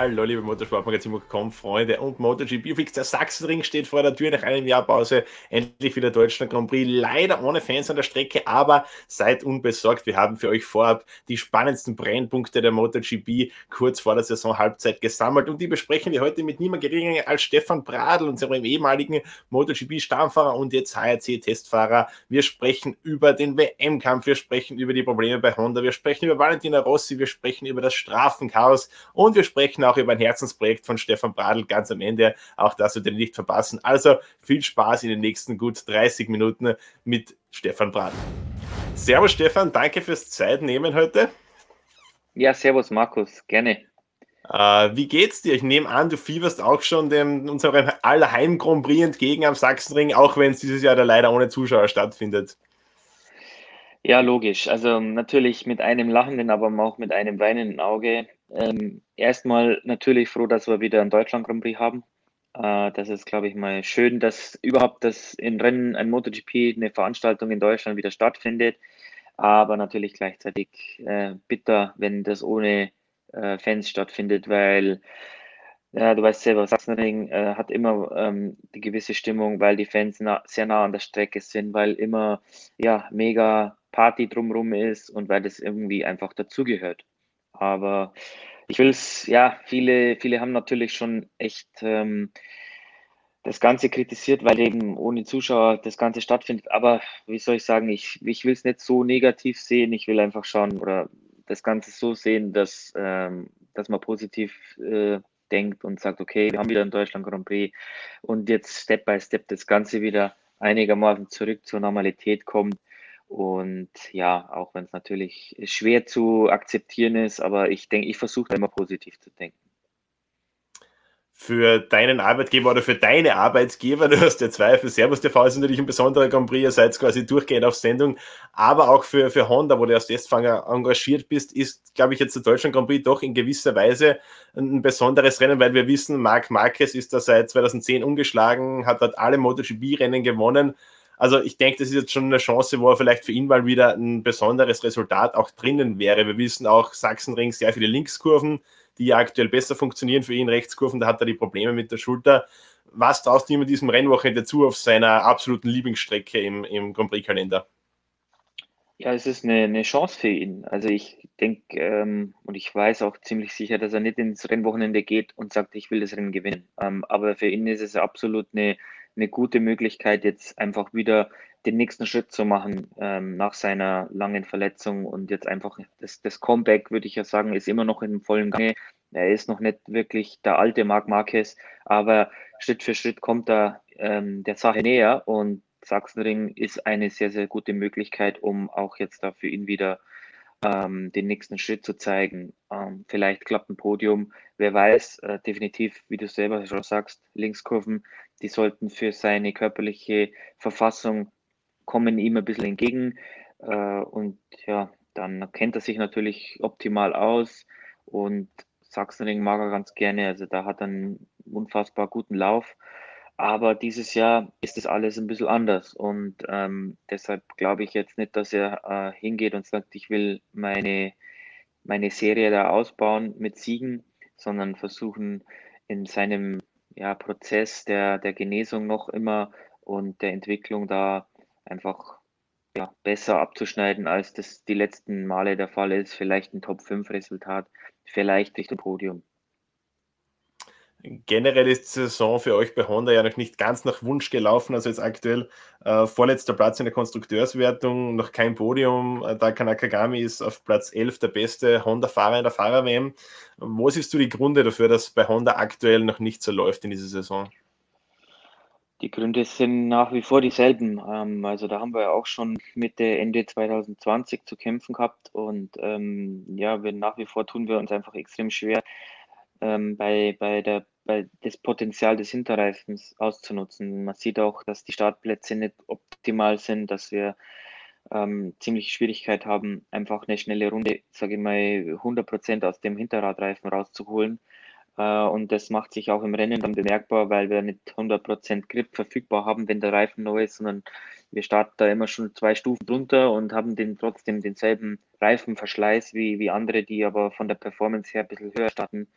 Hallo, liebe Motorsportmagazin.com Freunde und MotoGP Fix. Der Sachsenring steht vor der Tür nach einem Jahr Pause. Endlich wieder Deutschland Grand Prix. Leider ohne Fans an der Strecke, aber seid unbesorgt. Wir haben für euch vorab die spannendsten Brennpunkte der MotoGP kurz vor der Saison Halbzeit gesammelt und die besprechen wir heute mit niemand geringer als Stefan Bradl, unserem ehemaligen MotoGP-Stammfahrer und jetzt HRC-Testfahrer. Wir sprechen über den WM-Kampf, wir sprechen über die Probleme bei Honda, wir sprechen über Valentina Rossi, wir sprechen über das Strafenchaos und wir sprechen sprechen auch über ein Herzensprojekt von Stefan Bradl ganz am Ende. Auch das wird ihr nicht verpassen. Also viel Spaß in den nächsten gut 30 Minuten mit Stefan Bradl. Servus Stefan, danke fürs Zeitnehmen heute. Ja, servus Markus, gerne. Äh, wie geht's dir? Ich nehme an, du fieberst auch schon dem unserem Allerheim Grand Prix entgegen am Sachsenring, auch wenn es dieses Jahr da leider ohne Zuschauer stattfindet. Ja, logisch. Also natürlich mit einem lachenden, aber auch mit einem weinenden Auge. Ähm, erstmal natürlich froh, dass wir wieder einen Deutschland Grand Prix haben. Äh, das ist, glaube ich, mal schön, dass überhaupt das in Rennen, ein MotoGP, eine Veranstaltung in Deutschland wieder stattfindet. Aber natürlich gleichzeitig äh, bitter, wenn das ohne äh, Fans stattfindet, weil ja, du weißt selber, Sachsenring äh, hat immer ähm, die gewisse Stimmung, weil die Fans na sehr nah an der Strecke sind, weil immer ja mega Party drumherum ist und weil das irgendwie einfach dazugehört. Aber ich will es, ja, viele, viele haben natürlich schon echt ähm, das Ganze kritisiert, weil eben ohne Zuschauer das Ganze stattfindet. Aber wie soll ich sagen, ich, ich will es nicht so negativ sehen. Ich will einfach schauen oder das Ganze so sehen, dass, ähm, dass man positiv äh, denkt und sagt, okay, wir haben wieder einen Deutschland Grand Prix und jetzt Step by Step das Ganze wieder einigermaßen zurück zur Normalität kommt. Und ja, auch wenn es natürlich schwer zu akzeptieren ist, aber ich denke, ich versuche immer positiv zu denken. Für deinen Arbeitgeber oder für deine Arbeitgeber, du hast ja zwei, für Servus TV ist natürlich ein besonderer Grand Prix, ihr seid quasi durchgehend auf Sendung, aber auch für, für Honda, wo du als Testfahrer engagiert bist, ist, glaube ich, jetzt der Deutschland Grand Prix doch in gewisser Weise ein besonderes Rennen, weil wir wissen, Marc Marquez ist da seit 2010 umgeschlagen, hat dort alle MotoGP-Rennen gewonnen also ich denke, das ist jetzt schon eine Chance, wo er vielleicht für ihn mal wieder ein besonderes Resultat auch drinnen wäre. Wir wissen auch, Sachsenring sehr viele Linkskurven, die ja aktuell besser funktionieren für ihn. Rechtskurven, da hat er die Probleme mit der Schulter. Was traust du ihm in diesem Rennwochenende dazu auf seiner absoluten Lieblingsstrecke im, im Grand Prix-Kalender? Ja, es ist eine, eine, Chance für ihn. Also ich denke ähm, und ich weiß auch ziemlich sicher, dass er nicht ins Rennwochenende geht und sagt, ich will das Rennen gewinnen. Ähm, aber für ihn ist es absolut eine, eine gute Möglichkeit, jetzt einfach wieder den nächsten Schritt zu machen ähm, nach seiner langen Verletzung und jetzt einfach das, das Comeback, würde ich ja sagen, ist immer noch in vollen Gange. Er ist noch nicht wirklich der alte Marc Marquez, aber Schritt für Schritt kommt er ähm, der Sache näher und Sachsenring ist eine sehr, sehr gute Möglichkeit, um auch jetzt da für ihn wieder ähm, den nächsten Schritt zu zeigen. Ähm, vielleicht klappt ein Podium, wer weiß, äh, definitiv, wie du selber schon sagst, Linkskurven, die sollten für seine körperliche Verfassung kommen ihm ein bisschen entgegen. Äh, und ja, dann kennt er sich natürlich optimal aus und Sachsenring mag er ganz gerne. Also da hat er einen unfassbar guten Lauf. Aber dieses Jahr ist das alles ein bisschen anders und ähm, deshalb glaube ich jetzt nicht, dass er äh, hingeht und sagt, ich will meine, meine Serie da ausbauen mit Siegen, sondern versuchen in seinem ja, Prozess der, der Genesung noch immer und der Entwicklung da einfach ja, besser abzuschneiden, als das die letzten Male der Fall ist. Vielleicht ein Top-5-Resultat, vielleicht Richtung Podium. Generell ist die Saison für euch bei Honda ja noch nicht ganz nach Wunsch gelaufen. Also jetzt aktuell äh, vorletzter Platz in der Konstrukteurswertung, noch kein Podium. Äh, Taka Nakagami ist auf Platz 11 der beste Honda-Fahrer in der Fahrer-WM. Wo siehst du die Gründe dafür, dass bei Honda aktuell noch nicht so läuft in dieser Saison? Die Gründe sind nach wie vor dieselben. Ähm, also da haben wir ja auch schon Mitte, Ende 2020 zu kämpfen gehabt und ähm, ja, wir, nach wie vor tun wir uns einfach extrem schwer, ähm, bei, bei, der, bei das Potenzial des Hinterreifens auszunutzen. Man sieht auch, dass die Startplätze nicht optimal sind, dass wir ähm, ziemlich Schwierigkeit haben, einfach eine schnelle Runde, sage ich mal, 100% aus dem Hinterradreifen rauszuholen. Äh, und das macht sich auch im Rennen dann bemerkbar, weil wir nicht 100% Grip verfügbar haben, wenn der Reifen neu ist, sondern wir starten da immer schon zwei Stufen drunter und haben den trotzdem denselben Reifenverschleiß wie, wie andere, die aber von der Performance her ein bisschen höher starten.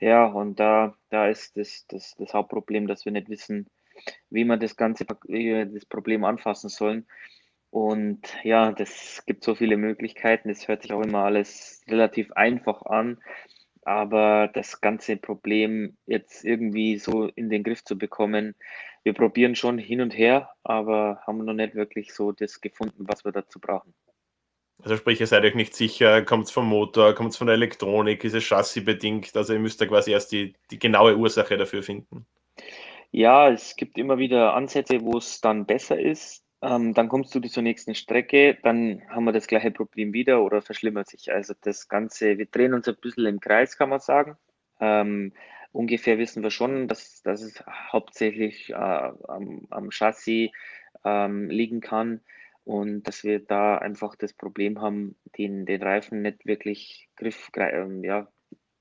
Ja, und da, da ist das, das, das Hauptproblem, dass wir nicht wissen, wie wir das ganze das Problem anfassen sollen. Und ja, das gibt so viele Möglichkeiten. Das hört sich auch immer alles relativ einfach an. Aber das ganze Problem jetzt irgendwie so in den Griff zu bekommen, wir probieren schon hin und her, aber haben noch nicht wirklich so das gefunden, was wir dazu brauchen. Also sprich, ihr seid euch nicht sicher, kommt es vom Motor, kommt es von der Elektronik, ist es Chassis bedingt? Also ihr müsst da quasi erst die, die genaue Ursache dafür finden. Ja, es gibt immer wieder Ansätze, wo es dann besser ist. Ähm, dann kommst du zur nächsten Strecke, dann haben wir das gleiche Problem wieder oder verschlimmert sich. Also das Ganze, wir drehen uns ein bisschen im Kreis, kann man sagen. Ähm, ungefähr wissen wir schon, dass, dass es hauptsächlich äh, am, am, Chassis ähm, liegen kann und dass wir da einfach das Problem haben, den, den Reifen nicht wirklich griff, ähm, ja,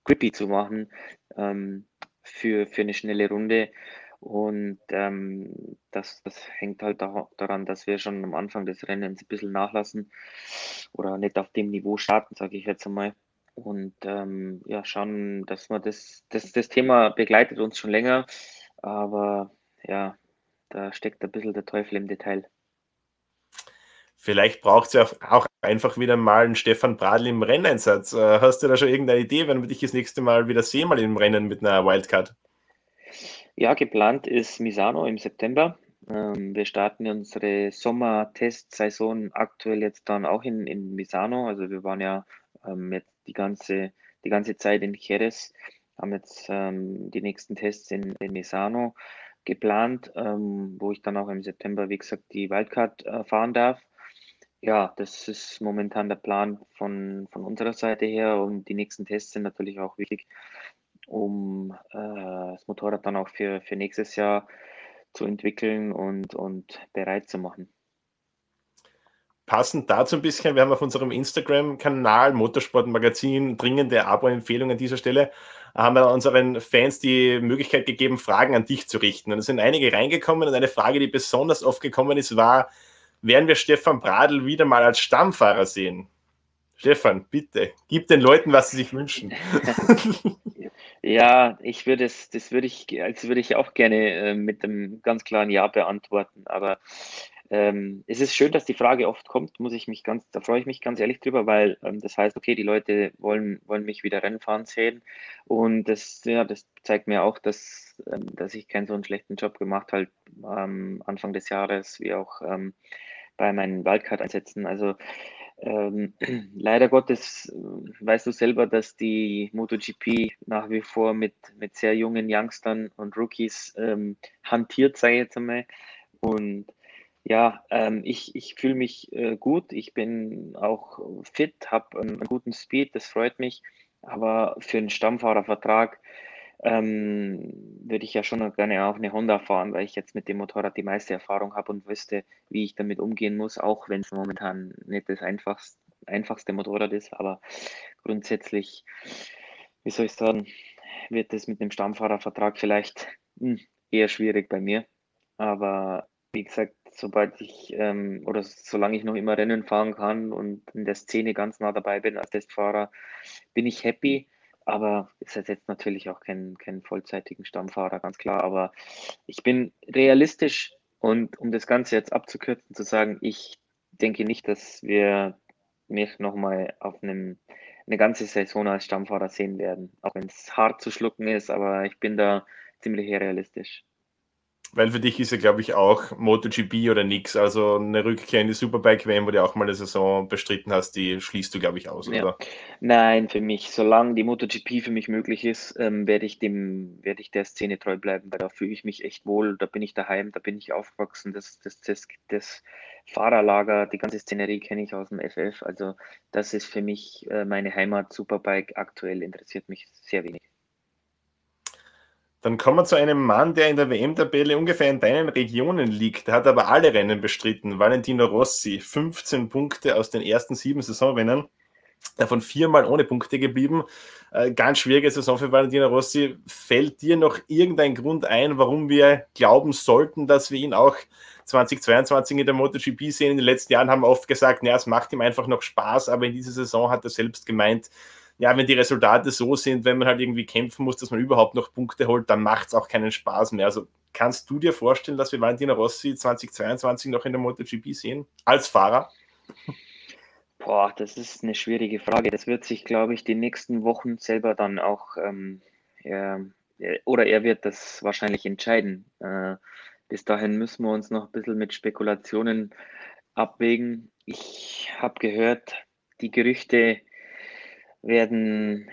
grippy zu machen ähm, für, für eine schnelle Runde. Und ähm, das, das hängt halt da, daran, dass wir schon am Anfang des Rennens ein bisschen nachlassen oder nicht auf dem Niveau starten, sage ich jetzt einmal. Und ähm, ja, schauen, dass wir das, das, das Thema begleitet uns schon länger, aber ja, da steckt ein bisschen der Teufel im Detail. Vielleicht braucht es ja auch einfach wieder mal einen Stefan Bradl im Renneinsatz. Äh, hast du da schon irgendeine Idee, wenn wir dich das nächste Mal wieder sehen, mal im Rennen mit einer Wildcard? Ja, geplant ist Misano im September. Ähm, wir starten unsere Sommer-Testsaison aktuell jetzt dann auch in, in Misano. Also wir waren ja ähm, jetzt die ganze, die ganze Zeit in Jerez, haben jetzt ähm, die nächsten Tests in, in Misano geplant, ähm, wo ich dann auch im September, wie gesagt, die Wildcard äh, fahren darf. Ja, das ist momentan der Plan von, von unserer Seite her und die nächsten Tests sind natürlich auch wichtig, um äh, das Motorrad dann auch für, für nächstes Jahr zu entwickeln und, und bereit zu machen. Passend dazu ein bisschen, wir haben auf unserem Instagram-Kanal Motorsportmagazin dringende Abo-Empfehlungen an dieser Stelle, haben wir unseren Fans die Möglichkeit gegeben, Fragen an dich zu richten. Und es sind einige reingekommen und eine Frage, die besonders oft gekommen ist, war, werden wir Stefan Bradl wieder mal als Stammfahrer sehen? Stefan, bitte, gib den Leuten, was sie sich wünschen. Ja, ich würde es, das würde ich, also würde ich auch gerne äh, mit einem ganz klaren Ja beantworten. Aber ähm, es ist schön, dass die Frage oft kommt, muss ich mich ganz, da freue ich mich ganz ehrlich drüber, weil ähm, das heißt, okay, die Leute wollen, wollen mich wieder Rennen fahren sehen. Und das, ja, das zeigt mir auch, dass, ähm, dass ich keinen so einen schlechten Job gemacht habe, ähm, Anfang des Jahres, wie auch ähm, bei meinen Wildcard-Einsätzen. Also ähm, leider Gottes äh, weißt du selber, dass die MotoGP nach wie vor mit, mit sehr jungen Youngstern und Rookies ähm, hantiert, sei jetzt einmal. Und ja, ähm, ich, ich fühle mich äh, gut, ich bin auch fit, habe einen, einen, guten Speed, das freut mich. Aber für einen Stammfahrervertrag ähm, würde ich ja schon gerne auch eine Honda fahren, weil ich jetzt mit dem Motorrad die meiste Erfahrung habe und wüsste, wie ich damit umgehen muss, auch wenn es momentan nicht das einfachste, einfachste Motorrad ist. Aber grundsätzlich, wie soll ich sagen, wird es mit dem Stammfahrervertrag vielleicht hm, eher schwierig bei mir. Aber wie gesagt, sobald ich ähm, oder solange ich noch immer Rennen fahren kann und in der Szene ganz nah dabei bin als Testfahrer, bin ich happy. Aber es ersetzt natürlich auch keinen, keinen vollzeitigen Stammfahrer, ganz klar. Aber ich bin realistisch und um das Ganze jetzt abzukürzen, zu sagen, ich denke nicht, dass wir mich nochmal auf einem, eine ganze Saison als Stammfahrer sehen werden. Auch wenn es hart zu schlucken ist, aber ich bin da ziemlich realistisch weil für dich ist ja, glaube ich, auch MotoGP oder nix. Also eine Rückkehr in die Superbike-WM, wo du auch mal eine Saison bestritten hast, die schließt du, glaube ich, aus, ja. oder? Nein, für mich, solange die MotoGP für mich möglich ist, ähm, werde ich dem, werde ich der Szene treu bleiben, weil da fühle ich mich echt wohl, da bin ich daheim, da bin ich aufgewachsen, das, das, das, das Fahrerlager, die ganze Szenerie kenne ich aus dem FF. Also das ist für mich äh, meine Heimat. Superbike aktuell interessiert mich sehr wenig. Dann kommen wir zu einem Mann, der in der WM-Tabelle ungefähr in deinen Regionen liegt. Der hat aber alle Rennen bestritten. Valentino Rossi, 15 Punkte aus den ersten sieben Saisonrennen. davon viermal ohne Punkte geblieben. Äh, ganz schwierige Saison für Valentino Rossi. Fällt dir noch irgendein Grund ein, warum wir glauben sollten, dass wir ihn auch 2022 in der MotoGP sehen? In den letzten Jahren haben wir oft gesagt, naja, es macht ihm einfach noch Spaß, aber in dieser Saison hat er selbst gemeint, ja, wenn die Resultate so sind, wenn man halt irgendwie kämpfen muss, dass man überhaupt noch Punkte holt, dann macht es auch keinen Spaß mehr. Also kannst du dir vorstellen, dass wir Valentino Rossi 2022 noch in der MotoGP sehen als Fahrer? Boah, das ist eine schwierige Frage. Das wird sich, glaube ich, die nächsten Wochen selber dann auch, ähm, er, oder er wird das wahrscheinlich entscheiden. Äh, bis dahin müssen wir uns noch ein bisschen mit Spekulationen abwägen. Ich habe gehört, die Gerüchte werden,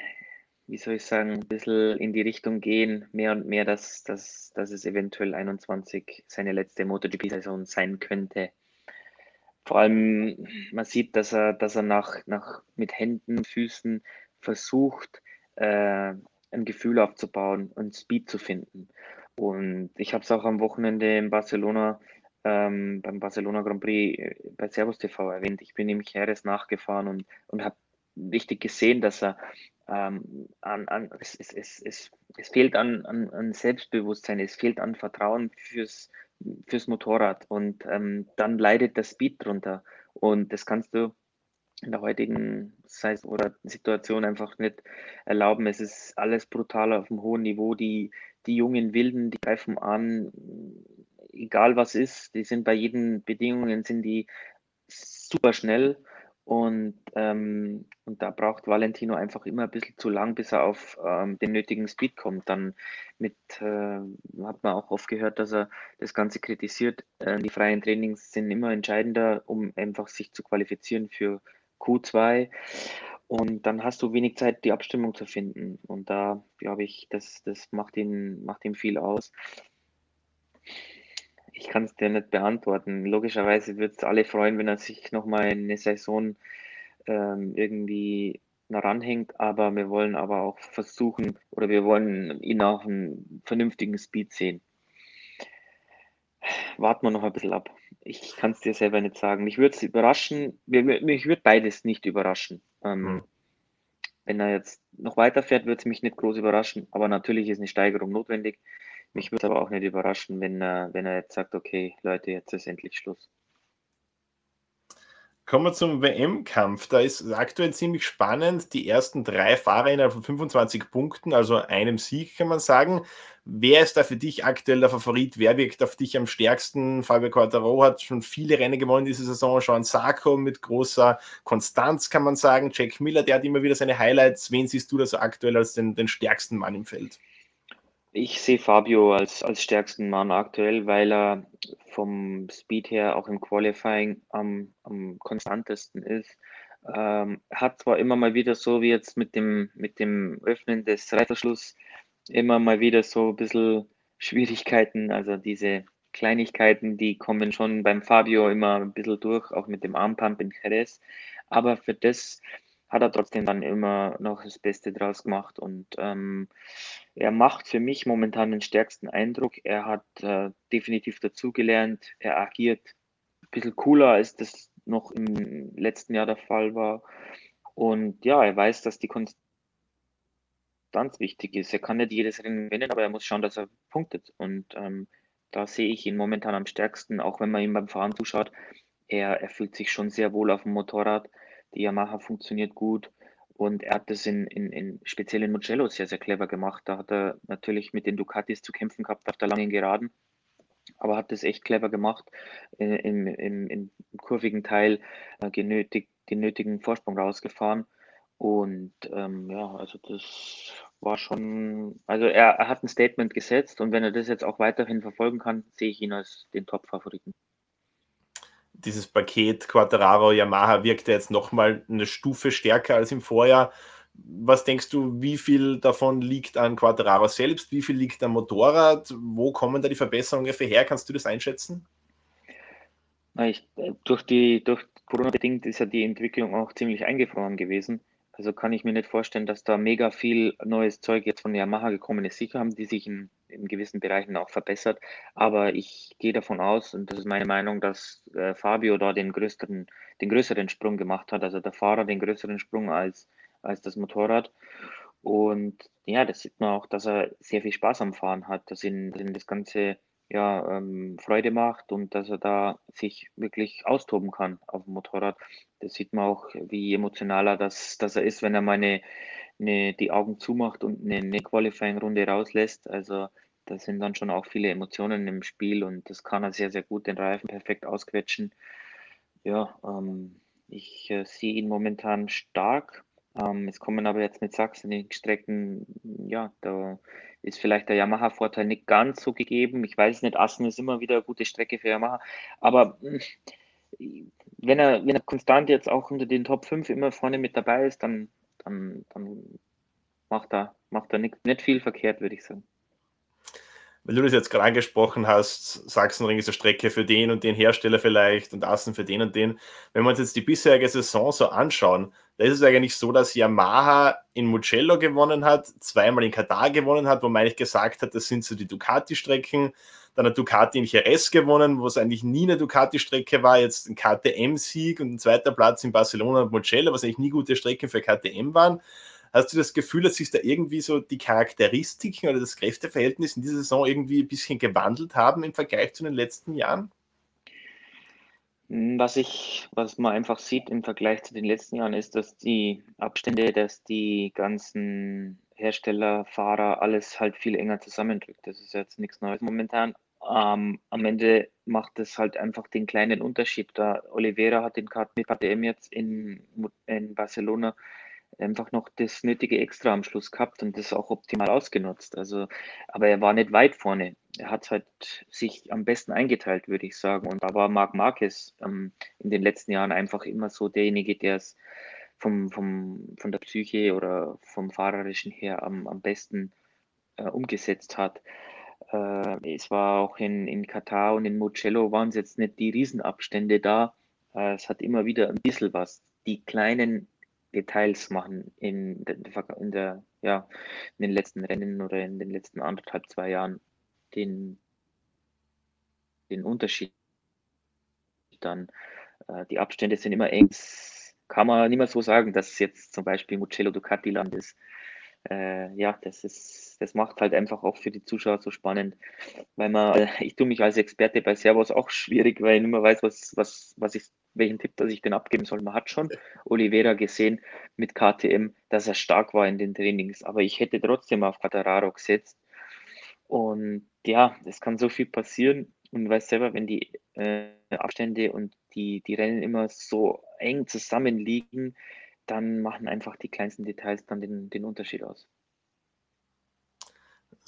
wie soll ich sagen, ein bisschen in die Richtung gehen, mehr und mehr, dass, dass, dass es eventuell 21 seine letzte MotoGP-Saison sein könnte. Vor allem, man sieht, dass er, dass er nach, nach mit Händen, Füßen versucht, äh, ein Gefühl aufzubauen und Speed zu finden. Und ich habe es auch am Wochenende in Barcelona, ähm, beim Barcelona Grand Prix äh, bei Servus TV erwähnt. Ich bin ihm Jerez nachgefahren und, und habe richtig gesehen, dass er ähm, an, an es, es, es, es, es fehlt an, an, an Selbstbewusstsein, es fehlt an Vertrauen fürs, fürs Motorrad und ähm, dann leidet der Speed drunter. Und das kannst du in der heutigen Size oder Situation einfach nicht erlauben. Es ist alles brutal auf einem hohen Niveau. Die, die jungen Wilden, die greifen an, egal was ist, die sind bei jeden Bedingungen sind die super schnell und, ähm, und da braucht Valentino einfach immer ein bisschen zu lang, bis er auf ähm, den nötigen Speed kommt. Dann mit, äh, hat man auch oft gehört, dass er das Ganze kritisiert. Äh, die freien Trainings sind immer entscheidender, um einfach sich zu qualifizieren für Q2. Und dann hast du wenig Zeit, die Abstimmung zu finden. Und da glaube ich, das, das macht, ihn, macht ihm viel aus. Ich kann es dir nicht beantworten. Logischerweise wird es alle freuen, wenn er sich nochmal eine Saison ähm, irgendwie ranhängt, aber wir wollen aber auch versuchen oder wir wollen ihn auch einen vernünftigen Speed sehen. Warten wir noch ein bisschen ab. Ich kann es dir selber nicht sagen. Mich würde es überraschen, mich würde beides nicht überraschen. Ähm, hm. Wenn er jetzt noch weiterfährt, würde es mich nicht groß überraschen, aber natürlich ist eine Steigerung notwendig. Mich würde aber auch nicht überraschen, wenn er, wenn er jetzt sagt, okay, Leute, jetzt ist endlich Schluss. Kommen wir zum WM-Kampf. Da ist aktuell ziemlich spannend. Die ersten drei Fahrer innerhalb von 25 Punkten, also einem Sieg, kann man sagen. Wer ist da für dich aktuell der Favorit? Wer wirkt auf dich am stärksten? Fabio Quartaro hat schon viele Rennen gewonnen diese Saison. Sean Sarko mit großer Konstanz, kann man sagen. Jack Miller, der hat immer wieder seine Highlights. Wen siehst du da so aktuell als den, den stärksten Mann im Feld? Ich sehe Fabio als, als stärksten Mann aktuell, weil er vom Speed her auch im Qualifying am, am konstantesten ist. Ähm, hat zwar immer mal wieder so wie jetzt mit dem, mit dem Öffnen des Reiterschlusses immer mal wieder so ein bisschen Schwierigkeiten, also diese Kleinigkeiten, die kommen schon beim Fabio immer ein bisschen durch, auch mit dem Armpump in Jerez. Aber für das hat er trotzdem dann immer noch das Beste draus gemacht und ähm, er macht für mich momentan den stärksten Eindruck. Er hat äh, definitiv dazugelernt, er agiert ein bisschen cooler, als das noch im letzten Jahr der Fall war. Und ja, er weiß, dass die Konstanz wichtig ist. Er kann nicht jedes Rennen gewinnen, aber er muss schauen, dass er punktet. Und ähm, da sehe ich ihn momentan am stärksten, auch wenn man ihm beim Fahren zuschaut. Er, er fühlt sich schon sehr wohl auf dem Motorrad die Yamaha funktioniert gut. Und er hat das in, in, in speziell in Mugello sehr, sehr clever gemacht. Da hat er natürlich mit den Ducatis zu kämpfen gehabt auf der langen Geraden, aber hat das echt clever gemacht. Äh, Im, im, Im kurvigen Teil äh, genötigt, den nötigen Vorsprung rausgefahren. Und ähm, ja, also das war schon, also er, er hat ein Statement gesetzt und wenn er das jetzt auch weiterhin verfolgen kann, sehe ich ihn als den Top-Favoriten dieses Paket Quattraro Yamaha wirkt ja jetzt nochmal eine Stufe stärker als im Vorjahr. Was denkst du, wie viel davon liegt an Quattraro selbst? Wie viel liegt am Motorrad? Wo kommen da die Verbesserungen ungefähr her? Kannst du das einschätzen? Ich, durch die, durch Corona bedingt ist ja die Entwicklung auch ziemlich eingefroren gewesen. Also kann ich mir nicht vorstellen, dass da mega viel neues Zeug jetzt von Yamaha gekommen ist. Sicher haben die sich ein in gewissen Bereichen auch verbessert. Aber ich gehe davon aus, und das ist meine Meinung, dass äh, Fabio da den größeren, den größeren Sprung gemacht hat, also der Fahrer den größeren Sprung als, als das Motorrad. Und ja, das sieht man auch, dass er sehr viel Spaß am Fahren hat, dass ihn, dass ihn das Ganze ja, ähm, Freude macht und dass er da sich wirklich austoben kann auf dem Motorrad. Das sieht man auch, wie emotionaler das, das er ist, wenn er mal eine, die Augen zumacht und eine, eine Qualifying-Runde rauslässt. Also da sind dann schon auch viele Emotionen im Spiel und das kann er sehr, sehr gut den Reifen perfekt ausquetschen. Ja, ähm, ich äh, sehe ihn momentan stark. Ähm, es kommen aber jetzt mit sachsenigen Strecken, ja, da ist vielleicht der Yamaha-Vorteil nicht ganz so gegeben. Ich weiß nicht, Assen ist immer wieder eine gute Strecke für Yamaha, aber hm, wenn er, wenn er konstant jetzt auch unter den Top 5 immer vorne mit dabei ist, dann, dann, dann macht er, macht er nicht, nicht viel verkehrt, würde ich sagen weil du das jetzt gerade angesprochen hast, Sachsenring ist eine Strecke für den und den Hersteller vielleicht und Assen für den und den. Wenn wir uns jetzt die bisherige Saison so anschauen, da ist es eigentlich so, dass Yamaha in Mugello gewonnen hat, zweimal in Katar gewonnen hat, wo man eigentlich gesagt hat, das sind so die Ducati-Strecken. Dann hat Ducati in Jerez gewonnen, wo es eigentlich nie eine Ducati-Strecke war, jetzt ein KTM-Sieg und ein zweiter Platz in Barcelona und Mugello, was eigentlich nie gute Strecken für KTM waren. Hast du das Gefühl, dass sich da irgendwie so die Charakteristiken oder das Kräfteverhältnis in dieser Saison irgendwie ein bisschen gewandelt haben im Vergleich zu den letzten Jahren? Hm, was ich, was man einfach sieht im Vergleich zu den letzten Jahren, ist, dass die Abstände, dass die ganzen Hersteller, Fahrer, alles halt viel enger zusammendrückt. Das ist jetzt nichts Neues momentan. Ähm, am Ende macht es halt einfach den kleinen Unterschied. Da Oliveira hat den mit KTM jetzt in, in Barcelona einfach noch das nötige Extra am Schluss gehabt und das auch optimal ausgenutzt. Also, aber er war nicht weit vorne. Er hat halt sich am besten eingeteilt, würde ich sagen. Und da war Marc Marquez ähm, in den letzten Jahren einfach immer so derjenige, der es vom, vom, von der Psyche oder vom Fahrerischen her am, am besten äh, umgesetzt hat. Äh, es war auch in, in Katar und in Mugello waren es jetzt nicht die Riesenabstände da. Äh, es hat immer wieder ein bisschen was. Die kleinen Details machen in der, in der, ja, in den letzten Rennen oder in den letzten anderthalb, zwei Jahren den, den Unterschied dann. Äh, die Abstände sind immer eng. Kann man mehr so sagen, dass jetzt zum Beispiel Mugello Ducati Land ist. Äh, ja, das ist, das macht halt einfach auch für die Zuschauer so spannend, weil man, äh, ich tue mich als Experte bei Servos auch schwierig, weil ich nicht mehr weiß, was, was, was ich welchen Tipp, dass ich den abgeben soll. Man hat schon Oliveira gesehen mit KTM, dass er stark war in den Trainings, aber ich hätte trotzdem auf Quattararo gesetzt. Und ja, es kann so viel passieren. Und du weißt selber, wenn die äh, Abstände und die, die Rennen immer so eng zusammenliegen, dann machen einfach die kleinsten Details dann den, den Unterschied aus.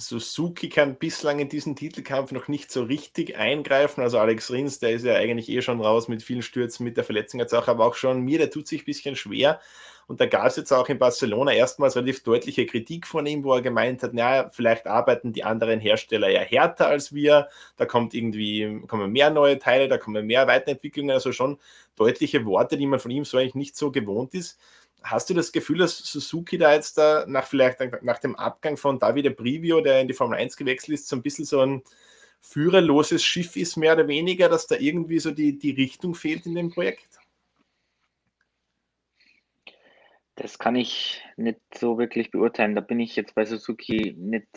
Suzuki kann bislang in diesen Titelkampf noch nicht so richtig eingreifen. Also Alex Rins, der ist ja eigentlich eh schon raus mit vielen Stürzen, mit der Verletzung jetzt auch, aber auch schon mir, der tut sich ein bisschen schwer. Und da gab es jetzt auch in Barcelona erstmals relativ deutliche Kritik von ihm, wo er gemeint hat, naja, vielleicht arbeiten die anderen Hersteller ja härter als wir, da kommt irgendwie, kommen mehr neue Teile, da kommen mehr Weiterentwicklungen, also schon deutliche Worte, die man von ihm so eigentlich nicht so gewohnt ist. Hast du das Gefühl, dass Suzuki da jetzt da nach vielleicht nach dem Abgang von Davide Brivio, der in die Formel 1 gewechselt ist, so ein bisschen so ein führerloses Schiff ist, mehr oder weniger, dass da irgendwie so die, die Richtung fehlt in dem Projekt? Das kann ich nicht so wirklich beurteilen. Da bin ich jetzt bei Suzuki nicht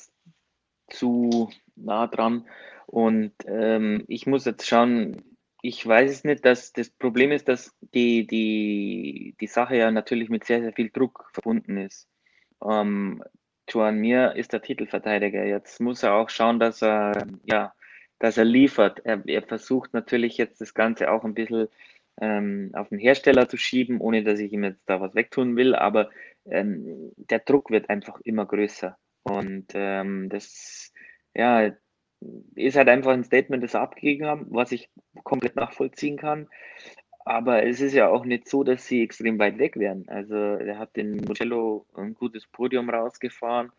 zu nah dran. Und ähm, ich muss jetzt schauen, ich weiß es nicht, dass das Problem ist, dass die, die, die Sache ja natürlich mit sehr, sehr viel Druck verbunden ist. Ähm, Juan Mir ist der Titelverteidiger. Jetzt muss er auch schauen, dass er, ja, dass er liefert. Er, er versucht natürlich jetzt das Ganze auch ein bisschen ähm, auf den Hersteller zu schieben, ohne dass ich ihm jetzt da was wegtun will, aber ähm, der Druck wird einfach immer größer. Und ähm, das, ja, ist halt einfach ein Statement, das er abgegeben haben, was ich komplett nachvollziehen kann. Aber es ist ja auch nicht so, dass sie extrem weit weg wären. Also er hat den Mugello ein gutes Podium rausgefahren.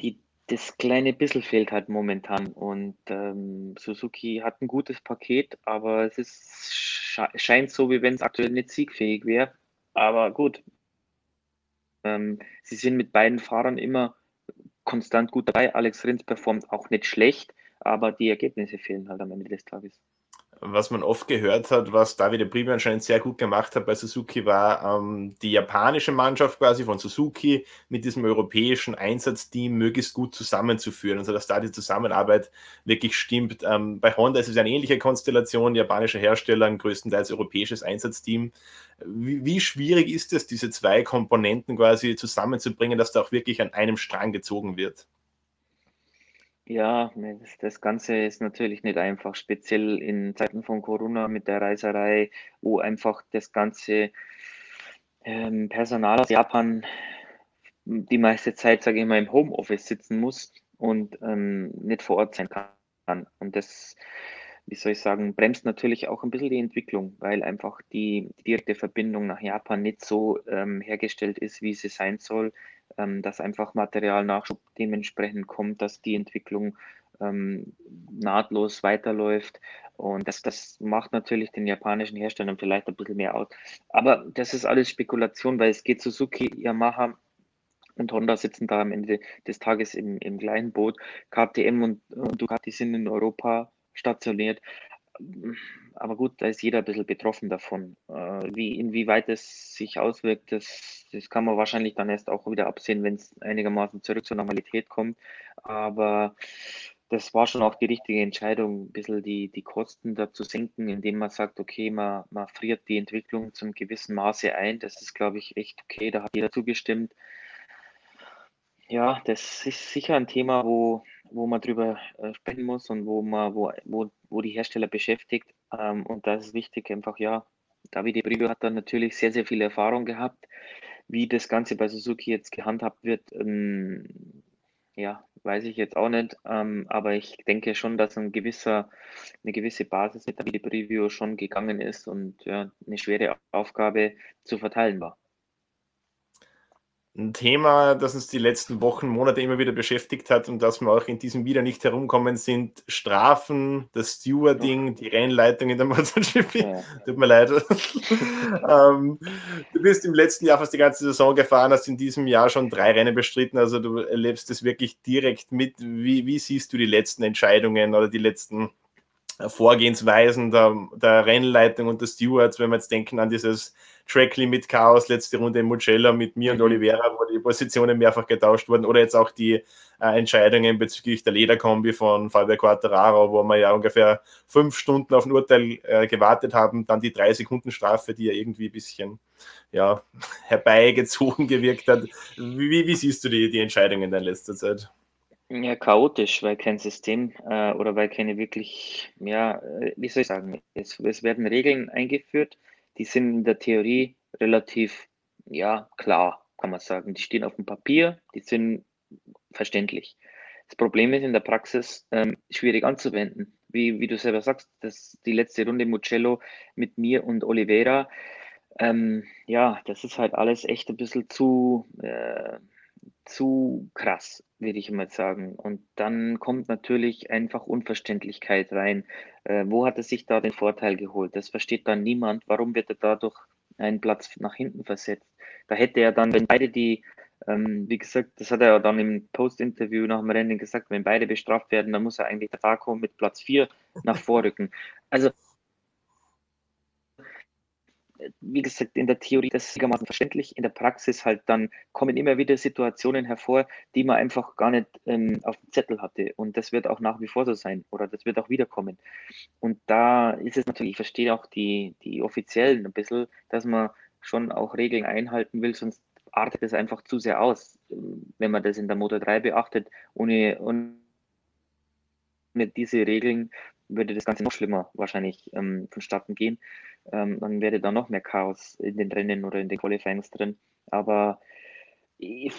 Die, das kleine bisschen fehlt halt momentan. Und ähm, Suzuki hat ein gutes Paket, aber es ist, scheint so, wie wenn es aktuell nicht siegfähig wäre. Aber gut, ähm, sie sind mit beiden Fahrern immer konstant gut dabei. Alex Rins performt auch nicht schlecht, aber die Ergebnisse fehlen halt am Ende des Tages was man oft gehört hat, was David Priebe anscheinend sehr gut gemacht hat bei Suzuki, war ähm, die japanische Mannschaft quasi von Suzuki mit diesem europäischen Einsatzteam möglichst gut zusammenzuführen. Also dass da die Zusammenarbeit wirklich stimmt. Ähm, bei Honda ist es eine ähnliche Konstellation, japanischer Hersteller, ein größtenteils europäisches Einsatzteam. Wie, wie schwierig ist es, diese zwei Komponenten quasi zusammenzubringen, dass da auch wirklich an einem Strang gezogen wird? Ja, ne, das, das Ganze ist natürlich nicht einfach, speziell in Zeiten von Corona mit der Reiserei, wo einfach das ganze ähm, Personal aus Japan die meiste Zeit, sage ich mal, im Homeoffice sitzen muss und ähm, nicht vor Ort sein kann. Und das, wie soll ich sagen, bremst natürlich auch ein bisschen die Entwicklung, weil einfach die direkte Verbindung nach Japan nicht so ähm, hergestellt ist, wie sie sein soll ähm, dass einfach Materialnachschub dementsprechend kommt, dass die Entwicklung ähm, nahtlos weiterläuft. Und das, das macht natürlich den japanischen Herstellern vielleicht ein bisschen mehr aus. Aber das ist alles Spekulation, weil es geht Suzuki, Yamaha und Honda sitzen da am Ende des Tages im, im gleichen Boot. KTM und, und Ducati sind in Europa stationiert aber gut, da ist jeder ein bisschen betroffen davon. Äh, wie, inwieweit es sich auswirkt, das, das kann man wahrscheinlich dann erst auch wieder absehen, wenn es einigermaßen zurück zur Normalität kommt. Aber das war schon auch die richtige Entscheidung, ein bisschen die, die Kosten da zu senken, indem man sagt, okay, man, man friert die Entwicklung zum gewissen Maße ein. Das ist, glaube ich, echt okay. Da hat jeder zugestimmt. Ja, das ist sicher ein Thema, wo, wo man drüber äh, sprechen muss und wo man, wo, wo, wo die Hersteller beschäftigt. Ähm, und da ist wichtig einfach, ja, Davide Brivio hat dann natürlich sehr, sehr viel Erfahrung gehabt. Wie das Ganze bei Suzuki jetzt gehandhabt wird, ähm, ja, weiß ich jetzt auch nicht. Ähm, aber ich denke schon, dass ein gewisser, eine gewisse Basis mit Davide Brivio schon gegangen ist und ja, eine schwere Aufgabe zu verteilen war. Ein Thema, das uns die letzten Wochen, Monate immer wieder beschäftigt hat und das wir auch in diesem wieder nicht herumkommen, sind Strafen, das Stewarding, die Rennleitung in der MotoGP. Ja. Tut mir leid. ähm, du bist im letzten Jahr fast die ganze Saison gefahren, hast in diesem Jahr schon drei Rennen bestritten, also du erlebst es wirklich direkt mit. Wie, wie siehst du die letzten Entscheidungen oder die letzten Vorgehensweisen der, der Rennleitung und der Stewards, wenn wir jetzt denken an dieses Track Limit Chaos, letzte Runde in Mugello mit mir und mhm. Oliveira, wo die Positionen mehrfach getauscht wurden, oder jetzt auch die äh, Entscheidungen bezüglich der Lederkombi von Fabio Quattararo, wo wir ja ungefähr fünf Stunden auf ein Urteil äh, gewartet haben, dann die drei Sekunden Strafe, die ja irgendwie ein bisschen ja, herbeigezogen gewirkt hat. Wie, wie siehst du die, die Entscheidungen in letzter Zeit? Ja, chaotisch, weil kein System äh, oder weil keine wirklich, ja, äh, wie soll ich sagen, es, es werden Regeln eingeführt, die sind in der Theorie relativ, ja, klar, kann man sagen. Die stehen auf dem Papier, die sind verständlich. Das Problem ist in der Praxis ähm, schwierig anzuwenden. Wie, wie du selber sagst, das, die letzte Runde Mugello mit mir und Oliveira, ähm, ja, das ist halt alles echt ein bisschen zu, äh, zu krass, würde ich mal sagen. Und dann kommt natürlich einfach Unverständlichkeit rein. Äh, wo hat er sich da den Vorteil geholt? Das versteht dann niemand. Warum wird er dadurch einen Platz nach hinten versetzt? Da hätte er dann, wenn beide die, ähm, wie gesagt, das hat er ja dann im Post-Interview nach dem Rennen gesagt, wenn beide bestraft werden, dann muss er eigentlich der Fako mit Platz 4 nach vorrücken. Also wie gesagt, in der Theorie das ist einigermaßen verständlich, in der Praxis halt dann kommen immer wieder Situationen hervor, die man einfach gar nicht ähm, auf dem Zettel hatte. Und das wird auch nach wie vor so sein oder das wird auch wiederkommen. Und da ist es natürlich, ich verstehe auch die, die Offiziellen ein bisschen, dass man schon auch Regeln einhalten will, sonst artet es einfach zu sehr aus, wenn man das in der Motor 3 beachtet. Ohne, ohne diese Regeln würde das Ganze noch schlimmer wahrscheinlich ähm, vonstatten gehen ähm, dann wäre da noch mehr Chaos in den Rennen oder in den Qualifyings drin. Aber ich,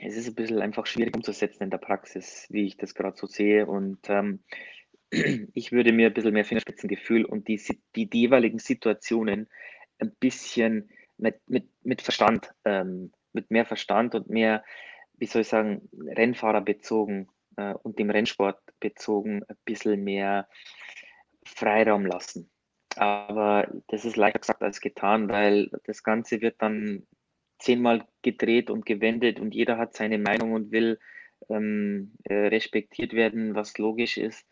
es ist ein bisschen einfach schwierig umzusetzen in der Praxis, wie ich das gerade so sehe. Und ähm, ich würde mir ein bisschen mehr Fingerspitzengefühl und die, die, die jeweiligen Situationen ein bisschen mit, mit, mit Verstand, ähm, mit mehr Verstand und mehr, wie soll ich sagen, Rennfahrer bezogen äh, und dem Rennsport bezogen ein bisschen mehr Freiraum lassen. Aber das ist leichter gesagt als getan, weil das Ganze wird dann zehnmal gedreht und gewendet und jeder hat seine Meinung und will ähm, äh, respektiert werden, was logisch ist.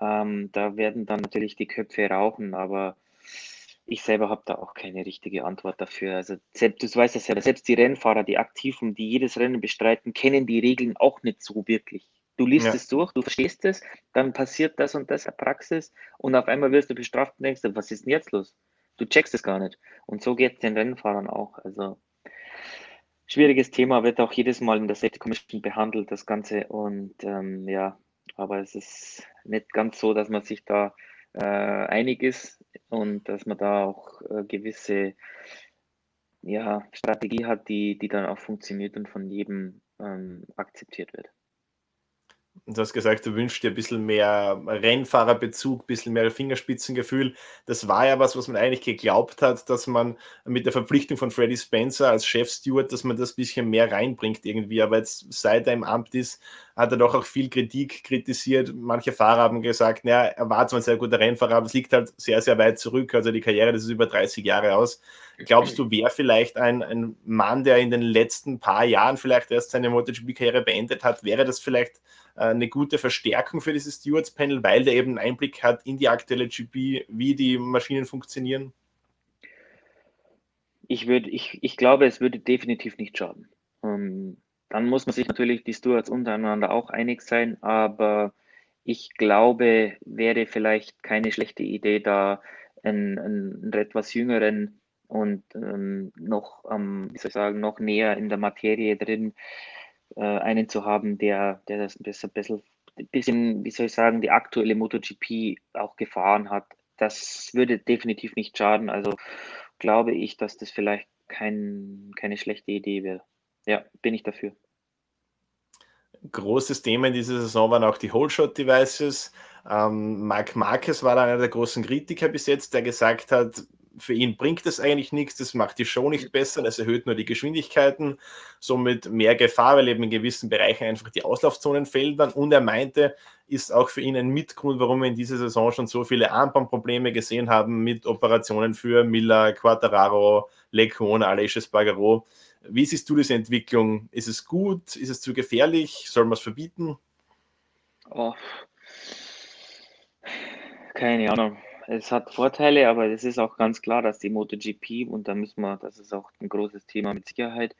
Ähm, da werden dann natürlich die Köpfe rauchen, aber ich selber habe da auch keine richtige Antwort dafür. Also selbst, du weißt das ja, selbst die Rennfahrer, die aktiv um die jedes Rennen bestreiten, kennen die Regeln auch nicht so wirklich. Du liest ja. es durch, du verstehst es, dann passiert das und das in der Praxis und auf einmal wirst du bestraft und denkst, was ist denn jetzt los? Du checkst es gar nicht. Und so geht es den Rennfahrern auch. Also schwieriges Thema, wird auch jedes Mal in der Safety Commission behandelt, das Ganze. Und ähm, ja, aber es ist nicht ganz so, dass man sich da äh, einig ist und dass man da auch äh, gewisse ja, Strategie hat, die, die dann auch funktioniert und von jedem ähm, akzeptiert wird. Du hast gesagt, du wünschst dir ein bisschen mehr Rennfahrerbezug, ein bisschen mehr Fingerspitzengefühl. Das war ja was, was man eigentlich geglaubt hat, dass man mit der Verpflichtung von Freddie Spencer als Chefsteward, dass man das ein bisschen mehr reinbringt irgendwie. Aber jetzt, seit er im Amt ist, hat er doch auch viel Kritik kritisiert. Manche Fahrer haben gesagt, naja, er war zwar ein sehr guter Rennfahrer, aber es liegt halt sehr, sehr weit zurück. Also die Karriere, das ist über 30 Jahre aus. Glaubst du, wäre vielleicht ein, ein Mann, der in den letzten paar Jahren vielleicht erst seine MotoGP-Karriere beendet hat, wäre das vielleicht eine gute Verstärkung für dieses Stewards-Panel, weil der eben einen Einblick hat in die aktuelle GP, wie die Maschinen funktionieren? Ich, würd, ich, ich glaube, es würde definitiv nicht schaden. Ähm, dann muss man sich natürlich die Stewards untereinander auch einig sein, aber ich glaube, wäre vielleicht keine schlechte Idee, da einen, einen etwas jüngeren und ähm, noch, ähm, wie soll ich sagen, noch näher in der Materie drin äh, einen zu haben, der, der das ein bisschen, bisschen, wie soll ich sagen, die aktuelle MotoGP auch gefahren hat. Das würde definitiv nicht schaden. Also glaube ich, dass das vielleicht kein, keine schlechte Idee wäre. Ja, bin ich dafür. Großes Thema in dieser Saison waren auch die Holeshot-Devices. Ähm, Marc Marquez war einer der großen Kritiker bis jetzt, der gesagt hat, für ihn bringt es eigentlich nichts, das macht die Show nicht besser, das erhöht nur die Geschwindigkeiten, somit mehr Gefahr, weil eben in gewissen Bereichen einfach die Auslaufzonen fehlen dann. Und er meinte, ist auch für ihn ein Mitgrund, warum wir in dieser Saison schon so viele Armbandprobleme gesehen haben mit Operationen für Miller, Quattararo, Lecon, Aleix Espargaro. Wie siehst du diese Entwicklung? Ist es gut? Ist es zu gefährlich? Soll man es verbieten? Oh. Keine Ahnung es hat Vorteile, aber es ist auch ganz klar, dass die MotoGP, und da müssen wir, das ist auch ein großes Thema mit Sicherheit,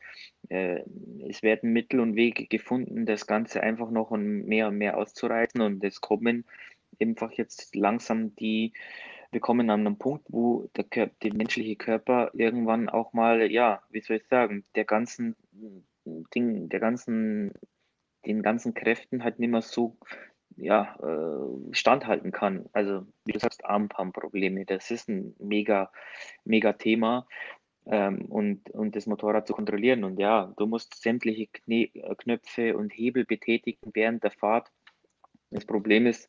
äh, es werden Mittel und Wege gefunden, das Ganze einfach noch mehr und mehr auszureizen und es kommen einfach jetzt langsam die, wir kommen an einen Punkt, wo der, Körper, der menschliche Körper irgendwann auch mal, ja, wie soll ich sagen, der ganzen Ding, der ganzen, den ganzen Kräften halt nicht mehr so ja, äh, standhalten kann. Also, wie du sagst, Armpump-Probleme, das ist ein mega, mega Thema. Ähm, und, und das Motorrad zu kontrollieren. Und ja, du musst sämtliche Kne äh, Knöpfe und Hebel betätigen während der Fahrt. Das Problem ist,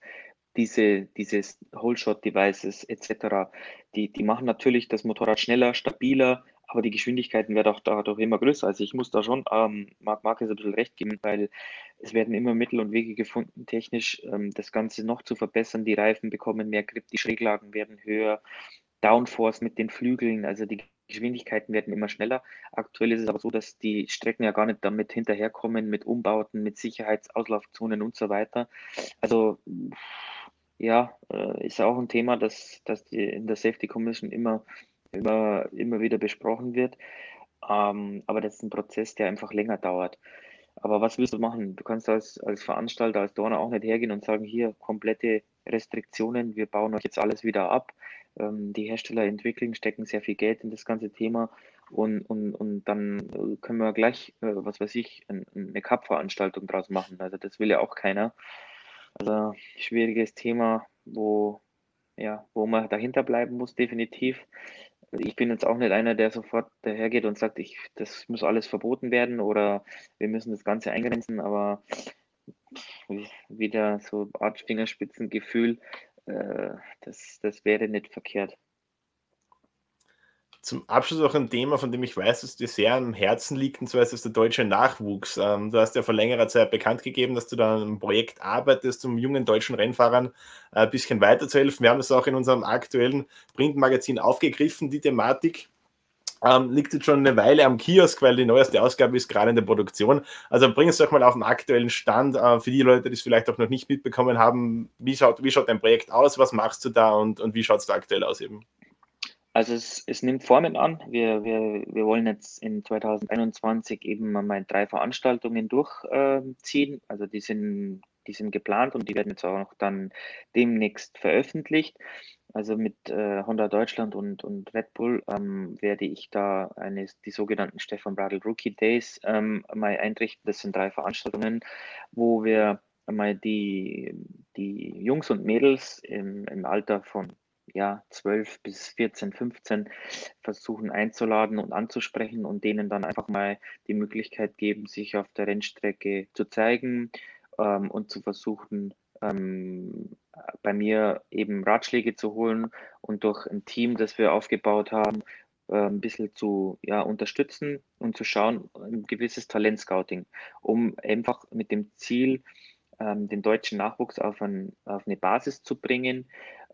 diese, dieses Whole-Shot-Devices etc., die, die machen natürlich das Motorrad schneller, stabiler, aber die Geschwindigkeiten werden auch dadurch immer größer. Also ich muss da schon ähm, Marc Marquez ein bisschen recht geben, weil es werden immer Mittel und Wege gefunden, technisch ähm, das Ganze noch zu verbessern. Die Reifen bekommen mehr Grip, die Schräglagen werden höher, Downforce mit den Flügeln, also die Geschwindigkeiten werden immer schneller. Aktuell ist es aber so, dass die Strecken ja gar nicht damit hinterherkommen, mit Umbauten, mit Sicherheitsauslaufzonen und so weiter. Also ja, äh, ist auch ein Thema, das, das die in der Safety Commission immer immer, immer wieder besprochen wird. Ähm, aber das ist ein Prozess, der einfach länger dauert. Aber was willst du machen? Du kannst als, als Veranstalter, als Donner auch nicht hergehen und sagen, hier komplette Restriktionen, wir bauen euch jetzt alles wieder ab. Ähm, die Hersteller entwickeln, stecken sehr viel Geld in das ganze Thema und, und, und dann können wir gleich, äh, was weiß ich, ein, eine Cup-Veranstaltung draus machen. Also das will ja auch keiner. Also schwieriges Thema, wo, ja, wo man dahinter bleiben muss, definitiv ich bin jetzt auch nicht einer, der sofort dahergeht und sagt, ich, das muss alles verboten werden oder wir müssen das Ganze eingrenzen, aber wieder so Artfingerspitzengefühl, äh, das, das wäre nicht verkehrt. Zum Abschluss auch ein Thema, von dem ich weiß, dass dir sehr am Herzen liegt, und zwar ist es der deutsche Nachwuchs. Ähm, du hast ja vor längerer Zeit bekannt gegeben, dass du da an einem Projekt arbeitest, um jungen deutschen Rennfahrern äh, ein bisschen weiterzuhelfen. Wir haben das auch in unserem aktuellen Printmagazin aufgegriffen, die Thematik. Ähm, liegt jetzt schon eine Weile am Kiosk, weil die neueste Ausgabe ist gerade in der Produktion. Also bring es doch mal auf den aktuellen Stand. Äh, für die Leute, die es vielleicht auch noch nicht mitbekommen haben, wie schaut, wie schaut dein Projekt aus? Was machst du da und, und wie schaut es da aktuell aus eben? Also es, es nimmt Formen an. Wir, wir, wir wollen jetzt in 2021 eben mal drei Veranstaltungen durchziehen. also die sind, die sind geplant und die werden jetzt auch noch dann demnächst veröffentlicht. Also mit äh, Honda Deutschland und, und Red Bull ähm, werde ich da eine, die sogenannten Stefan Bradl Rookie Days ähm, mal einrichten. Das sind drei Veranstaltungen, wo wir mal die, die Jungs und Mädels im, im Alter von ja, 12 bis 14, 15 versuchen einzuladen und anzusprechen und denen dann einfach mal die Möglichkeit geben, sich auf der Rennstrecke zu zeigen ähm, und zu versuchen, ähm, bei mir eben Ratschläge zu holen und durch ein Team, das wir aufgebaut haben, äh, ein bisschen zu ja, unterstützen und zu schauen, ein gewisses Talentscouting, um einfach mit dem Ziel, ähm, den deutschen Nachwuchs auf, ein, auf eine Basis zu bringen,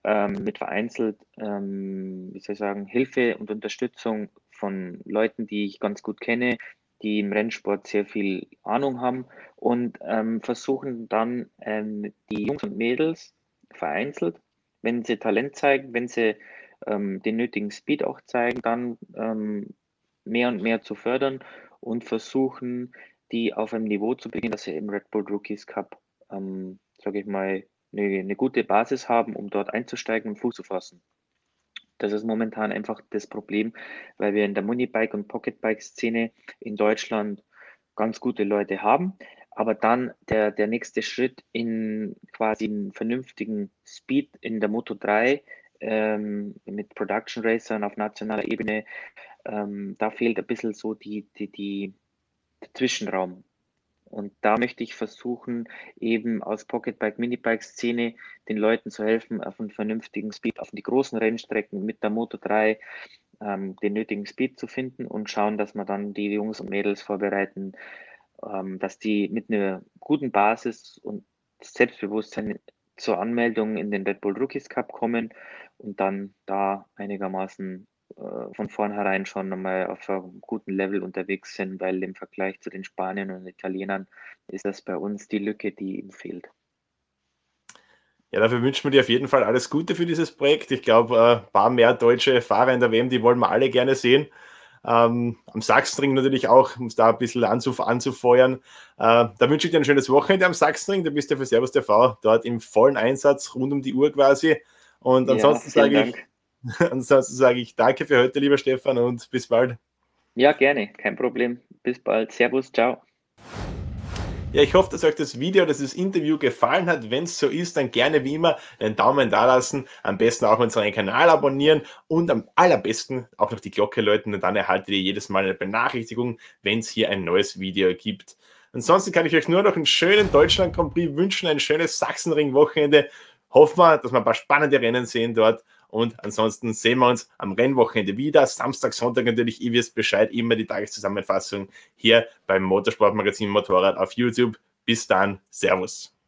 ähm, mit vereinzelt, ähm, wie soll ich sagen, Hilfe und Unterstützung von Leuten, die ich ganz gut kenne, die im Rennsport sehr viel Ahnung haben und ähm, versuchen dann ähm, die Jungs und Mädels vereinzelt, wenn sie Talent zeigen, wenn sie ähm, den nötigen Speed auch zeigen, dann ähm, mehr und mehr zu fördern und versuchen, die auf einem Niveau zu bringen, dass sie im Red Bull Rookies Cup, ähm, sage ich mal, eine, eine gute Basis haben, um dort einzusteigen und Fuß zu fassen. Das ist momentan einfach das Problem, weil wir in der Monibike- und Pocketbike-Szene in Deutschland ganz gute Leute haben, aber dann der, der nächste Schritt in quasi einen vernünftigen Speed in der Moto 3 ähm, mit Production Racern auf nationaler Ebene, ähm, da fehlt ein bisschen so die, die, die, der Zwischenraum. Und da möchte ich versuchen, eben aus Pocketbike, Minibike-Szene den Leuten zu helfen, auf einen vernünftigen Speed, auf die großen Rennstrecken mit der Moto 3 ähm, den nötigen Speed zu finden und schauen, dass wir dann die Jungs und Mädels vorbereiten, ähm, dass die mit einer guten Basis und Selbstbewusstsein zur Anmeldung in den Red Bull Rookies Cup kommen und dann da einigermaßen äh, von vornherein schon einmal auf einem guten Level unterwegs sind, weil im Vergleich zu den Spaniern und Italienern ist das bei uns die Lücke, die ihm fehlt. Ja, dafür wünschen wir dir auf jeden Fall alles Gute für dieses Projekt. Ich glaube, ein äh, paar mehr deutsche Fahrer in der WM, die wollen wir alle gerne sehen. Ähm, am Sachsenring natürlich auch, um es da ein bisschen anzuf anzufeuern. Äh, da wünsche ich dir ein schönes Wochenende am Sachsenring. Du bist ja für Servus TV dort im vollen Einsatz, rund um die Uhr quasi. Und ansonsten ja, sage ich, Ansonsten sage ich danke für heute, lieber Stefan, und bis bald. Ja, gerne, kein Problem. Bis bald. Servus, ciao. Ja, ich hoffe, dass euch das Video, dieses Interview gefallen hat. Wenn es so ist, dann gerne wie immer einen Daumen da lassen. Am besten auch unseren Kanal abonnieren und am allerbesten auch noch die Glocke läuten, und dann erhaltet ihr jedes Mal eine Benachrichtigung, wenn es hier ein neues Video gibt. Ansonsten kann ich euch nur noch einen schönen Deutschland Grand Prix wünschen, ein schönes Sachsenring-Wochenende. Hoffen wir, dass wir ein paar spannende Rennen sehen dort und ansonsten sehen wir uns am Rennwochenende wieder. Samstag, Sonntag natürlich, ihr wisst Bescheid, immer die Tageszusammenfassung hier beim Motorsportmagazin Motorrad auf YouTube. Bis dann, Servus.